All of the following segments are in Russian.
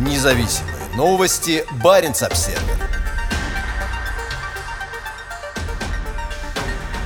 Независимые новости. Барин обсерва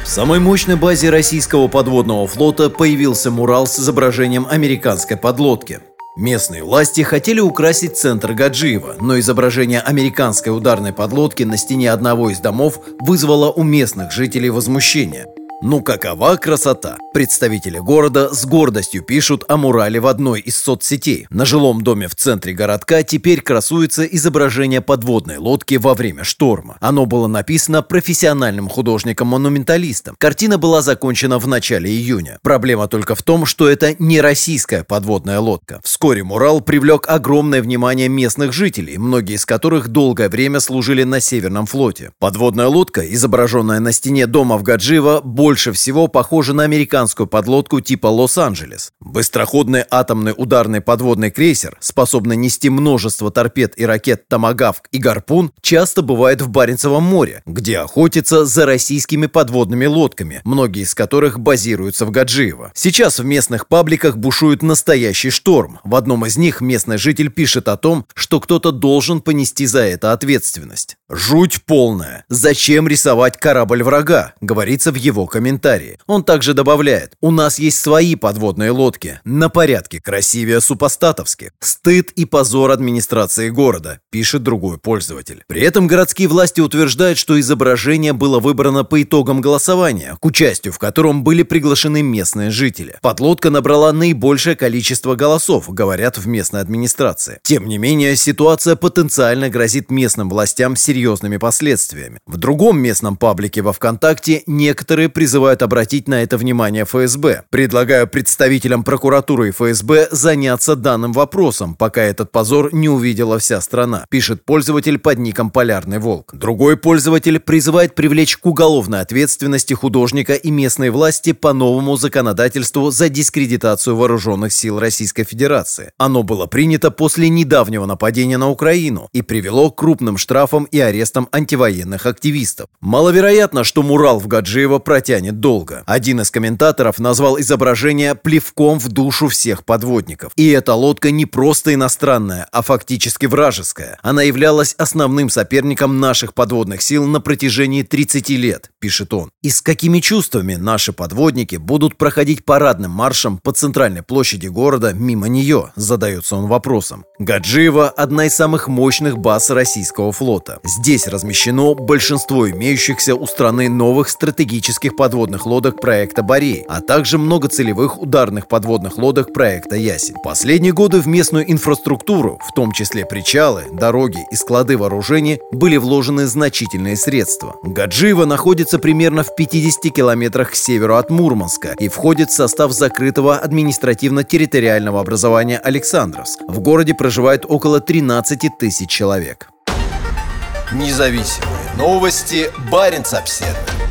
В самой мощной базе российского подводного флота появился мурал с изображением американской подлодки. Местные власти хотели украсить центр Гаджиева, но изображение американской ударной подлодки на стене одного из домов вызвало у местных жителей возмущение. Ну какова красота! Представители города с гордостью пишут о мурале в одной из соцсетей. На жилом доме в центре городка теперь красуется изображение подводной лодки во время шторма. Оно было написано профессиональным художником-монументалистом. Картина была закончена в начале июня. Проблема только в том, что это не российская подводная лодка. Вскоре мурал привлек огромное внимание местных жителей, многие из которых долгое время служили на Северном флоте. Подводная лодка, изображенная на стене дома в Гаджиево, больше больше всего похожа на американскую подлодку типа «Лос-Анджелес». Быстроходный атомный ударный подводный крейсер, способный нести множество торпед и ракет «Томагавк» и «Гарпун», часто бывает в Баренцевом море, где охотится за российскими подводными лодками, многие из которых базируются в Гаджиево. Сейчас в местных пабликах бушует настоящий шторм. В одном из них местный житель пишет о том, что кто-то должен понести за это ответственность. «Жуть полная. Зачем рисовать корабль врага?» говорится в его комментарии. Он также добавляет, «У нас есть свои подводные лодки, на порядке красивее супостатовских. Стыд и позор администрации города», пишет другой пользователь. При этом городские власти утверждают, что изображение было выбрано по итогам голосования, к участию в котором были приглашены местные жители. Подлодка набрала наибольшее количество голосов, говорят в местной администрации. Тем не менее, ситуация потенциально грозит местным властям серьезными последствиями. В другом местном паблике во ВКонтакте некоторые призывают обратить на это внимание ФСБ. Предлагаю представителям прокуратуры и ФСБ заняться данным вопросом, пока этот позор не увидела вся страна, пишет пользователь под ником Полярный Волк. Другой пользователь призывает привлечь к уголовной ответственности художника и местные власти по новому законодательству за дискредитацию вооруженных сил Российской Федерации. Оно было принято после недавнего нападения на Украину и привело к крупным штрафам и арестом антивоенных активистов. Маловероятно, что мурал в Гаджиево протянет долго. Один из комментаторов назвал изображение плевком в душу всех подводников. И эта лодка не просто иностранная, а фактически вражеская. Она являлась основным соперником наших подводных сил на протяжении 30 лет, пишет он. И с какими чувствами наши подводники будут проходить парадным маршем по центральной площади города мимо нее, задается он вопросом. Гаджиево – одна из самых мощных баз российского флота. Здесь размещено большинство имеющихся у страны новых стратегических подводных лодок проекта «Борей», а также многоцелевых ударных подводных лодок проекта «Ясень». Последние годы в местную инфраструктуру, в том числе причалы, дороги и склады вооружений, были вложены значительные средства. Гаджиево находится примерно в 50 километрах к северу от Мурманска и входит в состав закрытого административно-территориального образования Александровск. В городе проживает около 13 тысяч человек. Независимые новости. Барин обседный.